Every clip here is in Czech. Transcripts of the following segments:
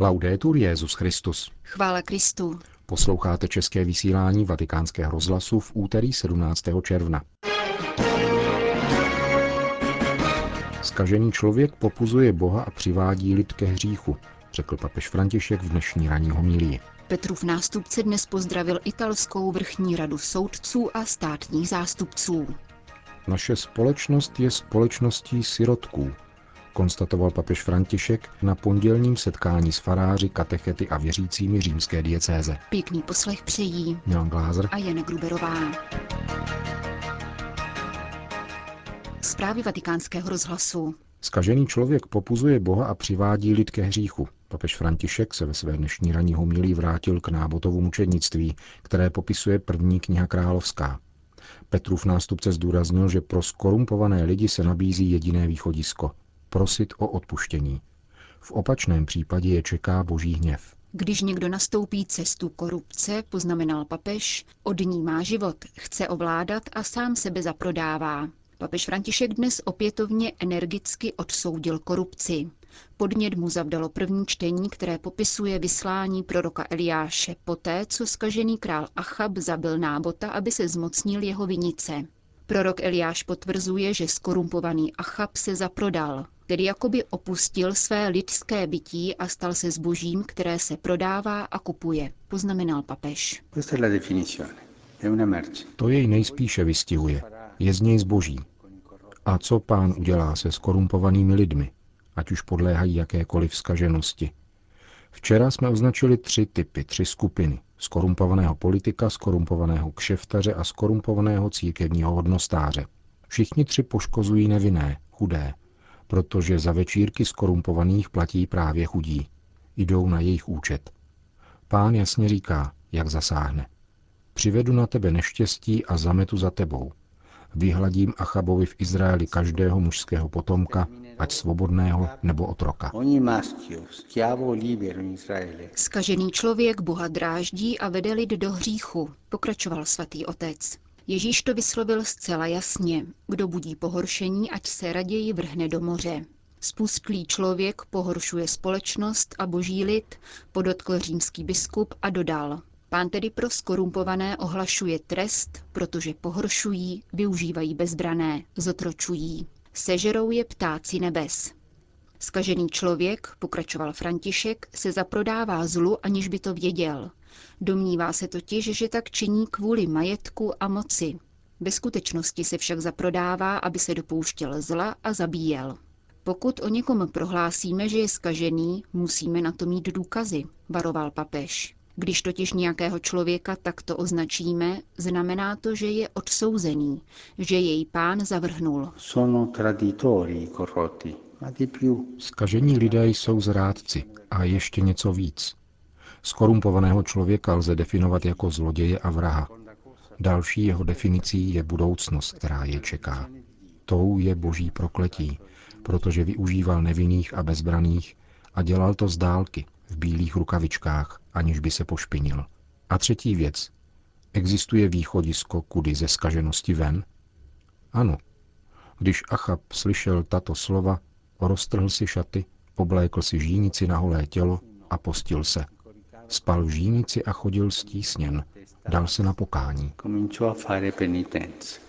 Laudetur Jezus Christus. Chvála Kristu. Posloucháte české vysílání Vatikánského rozhlasu v úterý 17. června. Skažený člověk popuzuje Boha a přivádí lid ke hříchu, řekl papež František v dnešní ranní homílii. Petrův nástupce dnes pozdravil italskou vrchní radu soudců a státních zástupců. Naše společnost je společností sirotků, konstatoval papež František na pondělním setkání s faráři, katechety a věřícími římské diecéze. Pěkný poslech přejí Milan Glázer a Jana Gruberová. Zprávy vatikánského rozhlasu. Skažený člověk popuzuje Boha a přivádí lid ke hříchu. Papež František se ve své dnešní ranní homilí vrátil k nábotovu mučednictví, které popisuje první kniha královská. Petrův nástupce zdůraznil, že pro skorumpované lidi se nabízí jediné východisko – prosit o odpuštění. V opačném případě je čeká boží hněv. Když někdo nastoupí cestu korupce, poznamenal papež, od ní má život, chce ovládat a sám sebe zaprodává. Papež František dnes opětovně energicky odsoudil korupci. Podnět mu zavdalo první čtení, které popisuje vyslání proroka Eliáše poté, co skažený král Achab zabil nábota, aby se zmocnil jeho vinice. Prorok Eliáš potvrzuje, že skorumpovaný Achab se zaprodal, tedy jakoby opustil své lidské bytí a stal se zbožím, které se prodává a kupuje, poznamenal papež. To jej nejspíše vystihuje. Je z něj zboží. A co pán udělá se skorumpovanými lidmi, ať už podléhají jakékoliv skaženosti? Včera jsme označili tři typy, tři skupiny. Skorumpovaného politika, skorumpovaného kšeftaře a skorumpovaného církevního hodnostáře. Všichni tři poškozují nevinné, chudé, protože za večírky skorumpovaných platí právě chudí. Jdou na jejich účet. Pán jasně říká, jak zasáhne. Přivedu na tebe neštěstí a zametu za tebou. Vyhladím Achabovi v Izraeli každého mužského potomka, ať svobodného nebo otroka. Skažený člověk Boha dráždí a vede lid do hříchu, pokračoval svatý otec. Ježíš to vyslovil zcela jasně. Kdo budí pohoršení, ať se raději vrhne do moře. Spustlý člověk pohoršuje společnost a boží lid, podotkl římský biskup a dodal. Pán tedy pro skorumpované ohlašuje trest, protože pohoršují, využívají bezbrané, zotročují. Sežerou je ptáci nebes. Skažený člověk, pokračoval František, se zaprodává zlu, aniž by to věděl. Domnívá se totiž, že tak činí kvůli majetku a moci. Ve skutečnosti se však zaprodává, aby se dopouštěl zla a zabíjel. Pokud o někom prohlásíme, že je skažený, musíme na to mít důkazy, varoval papež. Když totiž nějakého člověka takto označíme, znamená to, že je odsouzený, že jej pán zavrhnul. Skažení lidé jsou zrádci a ještě něco víc. Skorumpovaného člověka lze definovat jako zloděje a vraha. Další jeho definicí je budoucnost, která je čeká. Tou je boží prokletí, protože využíval nevinných a bezbraných a dělal to z dálky, v bílých rukavičkách, aniž by se pošpinil. A třetí věc. Existuje východisko kudy ze skaženosti ven? Ano. Když Achab slyšel tato slova, roztrhl si šaty, oblékl si žínici na holé tělo a postil se. Spal v žínici a chodil stísněn. Dal se na pokání.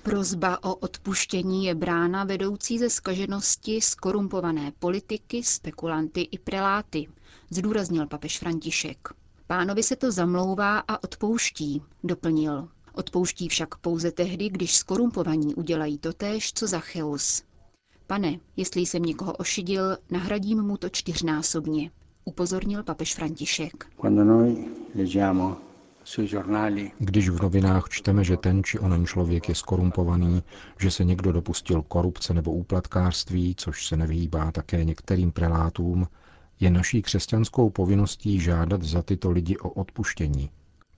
Prozba o odpuštění je brána vedoucí ze skaženosti skorumpované politiky, spekulanty i preláty, zdůraznil papež František. Pánovi se to zamlouvá a odpouští, doplnil. Odpouští však pouze tehdy, když skorumpovaní udělají totéž, co Zacheus. Pane, jestli jsem někoho ošidil, nahradím mu to čtyřnásobně, upozornil papež František. Když v novinách čteme, že ten či onen člověk je skorumpovaný, že se někdo dopustil korupce nebo úplatkářství, což se nevyhýbá také některým prelátům, je naší křesťanskou povinností žádat za tyto lidi o odpuštění.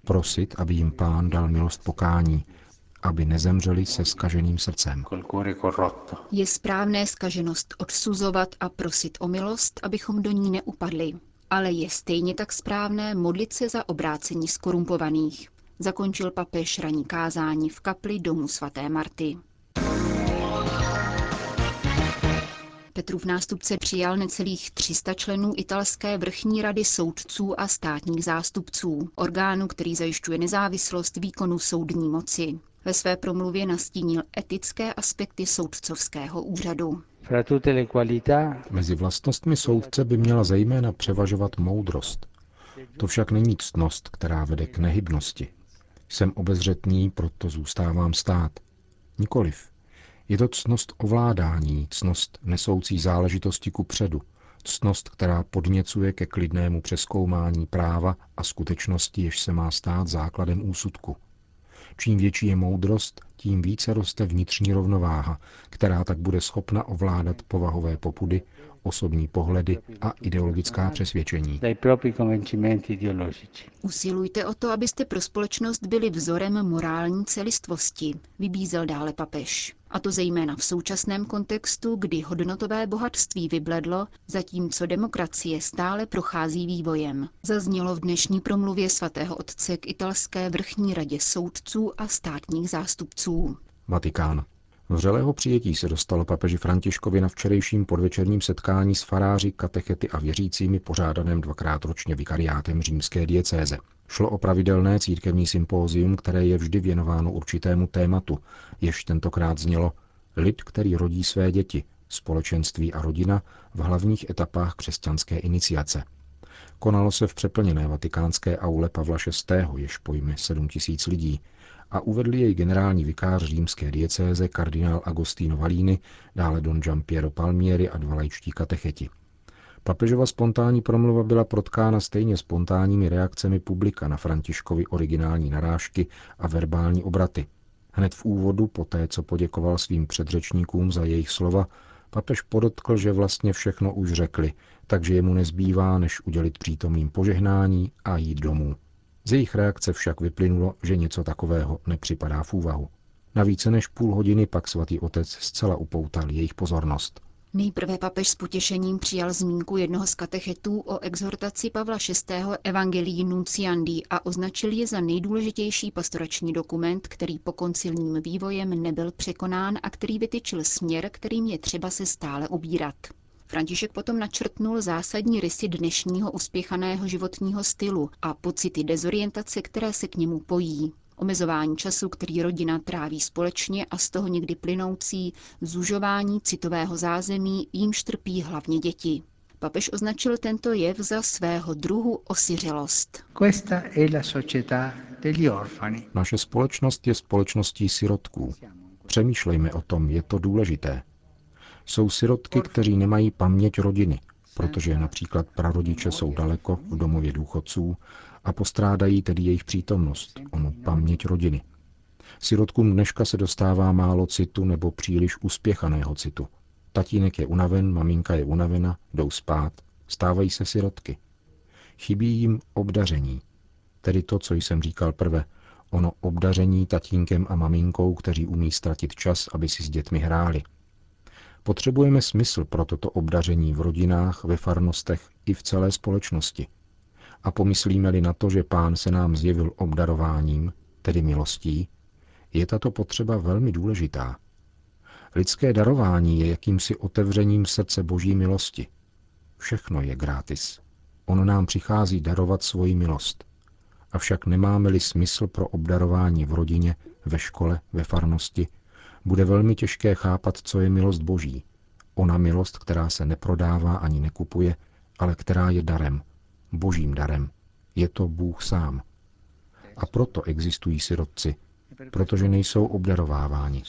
Prosit, aby jim pán dal milost pokání, aby nezemřeli se skaženým srdcem. Je správné skaženost odsuzovat a prosit o milost, abychom do ní neupadli. Ale je stejně tak správné modlit se za obrácení skorumpovaných. Zakončil papež raní kázání v kapli domu svaté Marty. Petrův nástupce přijal necelých 300 členů italské vrchní rady soudců a státních zástupců, orgánu, který zajišťuje nezávislost výkonu soudní moci. Ve své promluvě nastínil etické aspekty soudcovského úřadu. Mezi vlastnostmi soudce by měla zejména převažovat moudrost. To však není ctnost, která vede k nehybnosti. Jsem obezřetný, proto zůstávám stát. Nikoliv. Je to ctnost ovládání, ctnost nesoucí záležitosti ku předu, ctnost, která podněcuje ke klidnému přeskoumání práva a skutečnosti, jež se má stát základem úsudku. Čím větší je moudrost, tím více roste vnitřní rovnováha, která tak bude schopna ovládat povahové popudy, osobní pohledy a ideologická přesvědčení. Usilujte o to, abyste pro společnost byli vzorem morální celistvosti, vybízel dále papež. A to zejména v současném kontextu, kdy hodnotové bohatství vybledlo, zatímco demokracie stále prochází vývojem. Zaznělo v dnešní promluvě svatého otce k italské vrchní radě soudců a státních zástupců. Vatikán. Vřelého přijetí se dostalo papeži Františkovi na včerejším podvečerním setkání s faráři, katechety a věřícími pořádaném dvakrát ročně vikariátem římské diecéze. Šlo o pravidelné církevní sympózium, které je vždy věnováno určitému tématu, jež tentokrát znělo Lid, který rodí své děti, společenství a rodina v hlavních etapách křesťanské iniciace. Konalo se v přeplněné vatikánské aule Pavla VI., jež pojme 7 tisíc lidí, a uvedl jej generální vikář římské diecéze kardinál Agostino Valíny, dále don Giampiero Palmieri a dva laičtí katecheti. Papežova spontánní promluva byla protkána stejně spontánními reakcemi publika na Františkovi originální narážky a verbální obraty. Hned v úvodu, po té, co poděkoval svým předřečníkům za jejich slova, papež podotkl, že vlastně všechno už řekli, takže jemu nezbývá, než udělit přítomným požehnání a jít domů. Z jejich reakce však vyplynulo, že něco takového nepřipadá v úvahu. Na více než půl hodiny pak svatý otec zcela upoutal jejich pozornost. Nejprve papež s potěšením přijal zmínku jednoho z katechetů o exhortaci Pavla VI. Evangelii Nunciandi a označil je za nejdůležitější pastorační dokument, který po koncilním vývojem nebyl překonán a který vytyčil směr, kterým je třeba se stále ubírat. František potom načrtnul zásadní rysy dnešního uspěchaného životního stylu a pocity dezorientace, které se k němu pojí. Omezování času, který rodina tráví společně a z toho někdy plynoucí zužování citového zázemí, jímž trpí hlavně děti. Papež označil tento jev za svého druhu osiřelost. Naše společnost je společností sirotků. Přemýšlejme o tom, je to důležité. Jsou sirotky, kteří nemají paměť rodiny, protože například prarodiče jsou daleko v domově důchodců a postrádají tedy jejich přítomnost, onu paměť rodiny. Sirotkům dneška se dostává málo citu nebo příliš uspěchaného citu. Tatínek je unaven, maminka je unavena, jdou spát, stávají se sirotky. Chybí jim obdaření, tedy to, co jsem říkal prve, ono obdaření tatínkem a maminkou, kteří umí ztratit čas, aby si s dětmi hráli – Potřebujeme smysl pro toto obdaření v rodinách, ve farnostech i v celé společnosti. A pomyslíme-li na to, že pán se nám zjevil obdarováním, tedy milostí, je tato potřeba velmi důležitá. Lidské darování je jakýmsi otevřením srdce boží milosti. Všechno je gratis. On nám přichází darovat svoji milost. Avšak nemáme-li smysl pro obdarování v rodině, ve škole, ve farnosti, bude velmi těžké chápat, co je milost Boží. Ona milost, která se neprodává ani nekupuje, ale která je darem, božím darem. Je to Bůh sám. A proto existují sirotci, protože nejsou obdarováváni.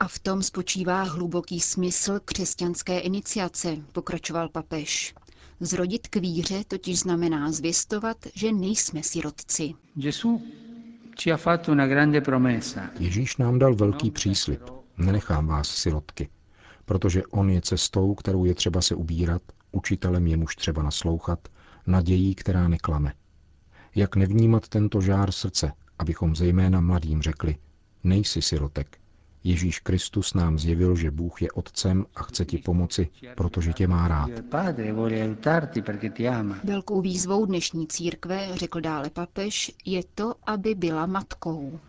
A v tom spočívá hluboký smysl křesťanské iniciace, pokračoval papež. Zrodit k víře totiž znamená zvěstovat, že nejsme sirotci. Ježíš nám dal velký příslip. Nenechám vás sirotky, protože on je cestou, kterou je třeba se ubírat, učitelem jemuž třeba naslouchat, nadějí, která neklame. Jak nevnímat tento žár srdce, abychom zejména mladým řekli, nejsi sirotek, Ježíš Kristus nám zjevil, že Bůh je Otcem a chce ti pomoci, protože tě má rád. Velkou výzvou dnešní církve, řekl dále papež, je to, aby byla matkou.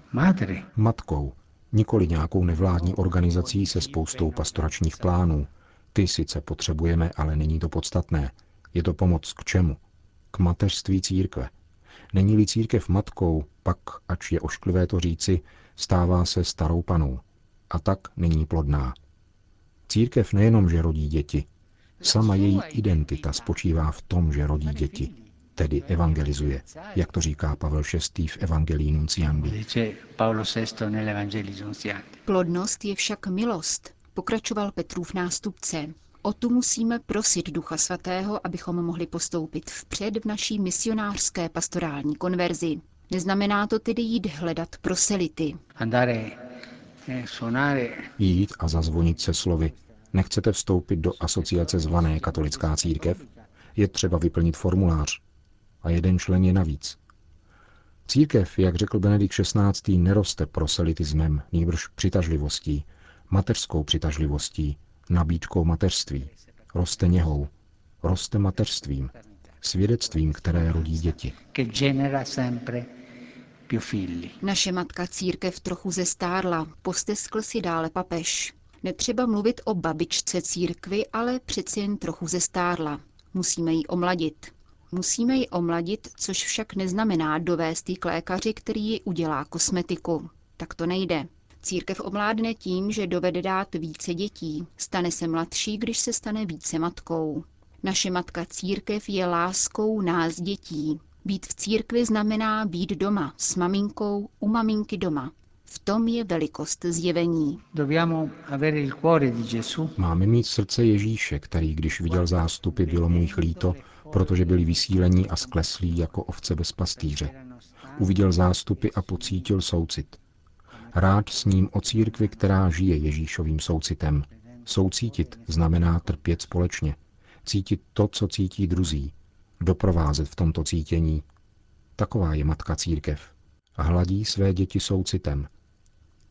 Matkou. Nikoli nějakou nevládní organizací se spoustou pastoračních plánů. Ty sice potřebujeme, ale není to podstatné. Je to pomoc k čemu? K mateřství církve. Není-li církev matkou, pak, ač je ošklivé to říci, stává se starou panou. A tak není plodná. Církev nejenom, že rodí děti, sama její identita spočívá v tom, že rodí děti, tedy evangelizuje, jak to říká Pavel VI. v Evangelii Nunciandi. Plodnost je však milost, pokračoval Petrův nástupce. O tu musíme prosit Ducha Svatého, abychom mohli postoupit vpřed v naší misionářské pastorální konverzi. Neznamená to tedy jít hledat proselity. Jít a zazvonit se slovy. Nechcete vstoupit do asociace zvané katolická církev? Je třeba vyplnit formulář. A jeden člen je navíc. Církev, jak řekl Benedikt XVI., neroste proselitismem, nýbrž přitažlivostí, mateřskou přitažlivostí, nabídkou mateřství. Roste něhou, roste mateřstvím, svědectvím, které rodí děti. Naše matka církev trochu zestárla, posteskl si dále papež. Netřeba mluvit o babičce církvy, ale přeci jen trochu zestárla. Musíme ji omladit. Musíme ji omladit, což však neznamená dovést ji k lékaři, který ji udělá kosmetiku. Tak to nejde. Církev omládne tím, že dovede dát více dětí. Stane se mladší, když se stane více matkou. Naše matka církev je láskou nás dětí. Být v církvi znamená být doma, s maminkou, u maminky doma. V tom je velikost zjevení. Máme mít srdce Ježíše, který, když viděl zástupy, bylo mu jich líto, protože byli vysílení a skleslí jako ovce bez pastýře. Uviděl zástupy a pocítil soucit. Rád s ním o církvi, která žije Ježíšovým soucitem. Soucítit znamená trpět společně. Cítit to, co cítí druzí. Doprovázet v tomto cítění. Taková je matka církev. Hladí své děti soucitem.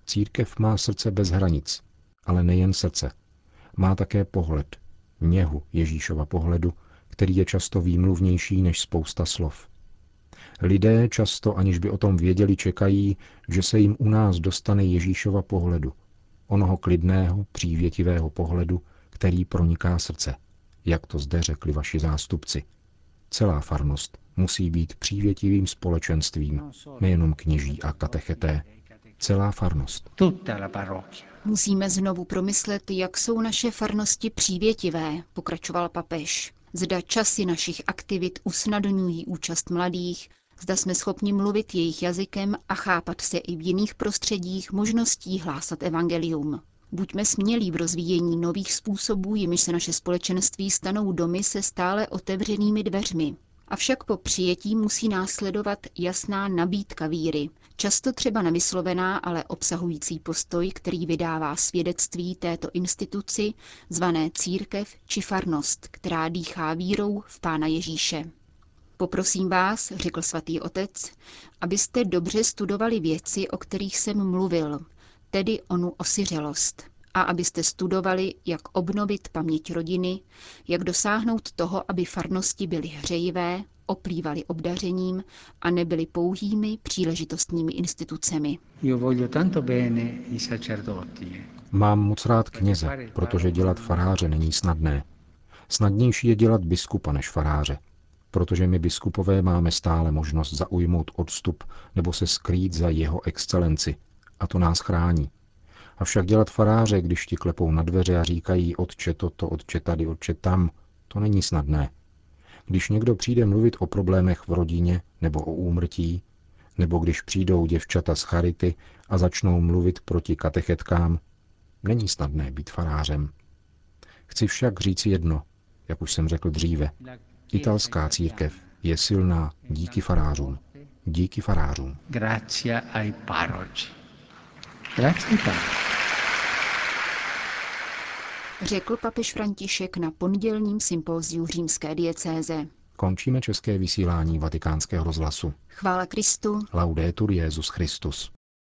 Církev má srdce bez hranic, ale nejen srdce. Má také pohled, něhu Ježíšova pohledu, který je často výmluvnější než spousta slov. Lidé často, aniž by o tom věděli, čekají, že se jim u nás dostane Ježíšova pohledu, onoho klidného, přívětivého pohledu, který proniká srdce, jak to zde řekli vaši zástupci. Celá farnost musí být přívětivým společenstvím, nejenom kněží a katecheté, celá farnost. Musíme znovu promyslet, jak jsou naše farnosti přívětivé, pokračoval papež. Zda časy našich aktivit usnadňují účast mladých, zda jsme schopni mluvit jejich jazykem a chápat se i v jiných prostředích možností hlásat evangelium. Buďme smělí v rozvíjení nových způsobů, jimiž se naše společenství stanou domy se stále otevřenými dveřmi. Avšak po přijetí musí následovat jasná nabídka víry, často třeba nevyslovená, ale obsahující postoj, který vydává svědectví této instituci, zvané církev či farnost, která dýchá vírou v Pána Ježíše. Poprosím vás, řekl svatý otec, abyste dobře studovali věci, o kterých jsem mluvil, tedy onu osiřelost, a abyste studovali, jak obnovit paměť rodiny, jak dosáhnout toho, aby farnosti byly hřejivé, oplývaly obdařením a nebyly pouhými příležitostními institucemi. Mám moc rád kněze, protože dělat faráře není snadné. Snadnější je dělat biskupa než faráře, protože my biskupové máme stále možnost zaujmout odstup nebo se skrýt za jeho excelenci, a to nás chrání. Avšak dělat faráře, když ti klepou na dveře a říkají otče toto, otče tady, otče tam, to není snadné. Když někdo přijde mluvit o problémech v rodině nebo o úmrtí, nebo když přijdou děvčata z charity a začnou mluvit proti katechetkám, není snadné být farářem. Chci však říci jedno, jak už jsem řekl dříve. Italská církev je silná díky farářům. Díky farářům. Grazie ai parroci. Řekl papež František na pondělním sympóziu římské diecéze. Končíme české vysílání vatikánského rozhlasu. Chvála Kristu. Laudetur Jezus Christus.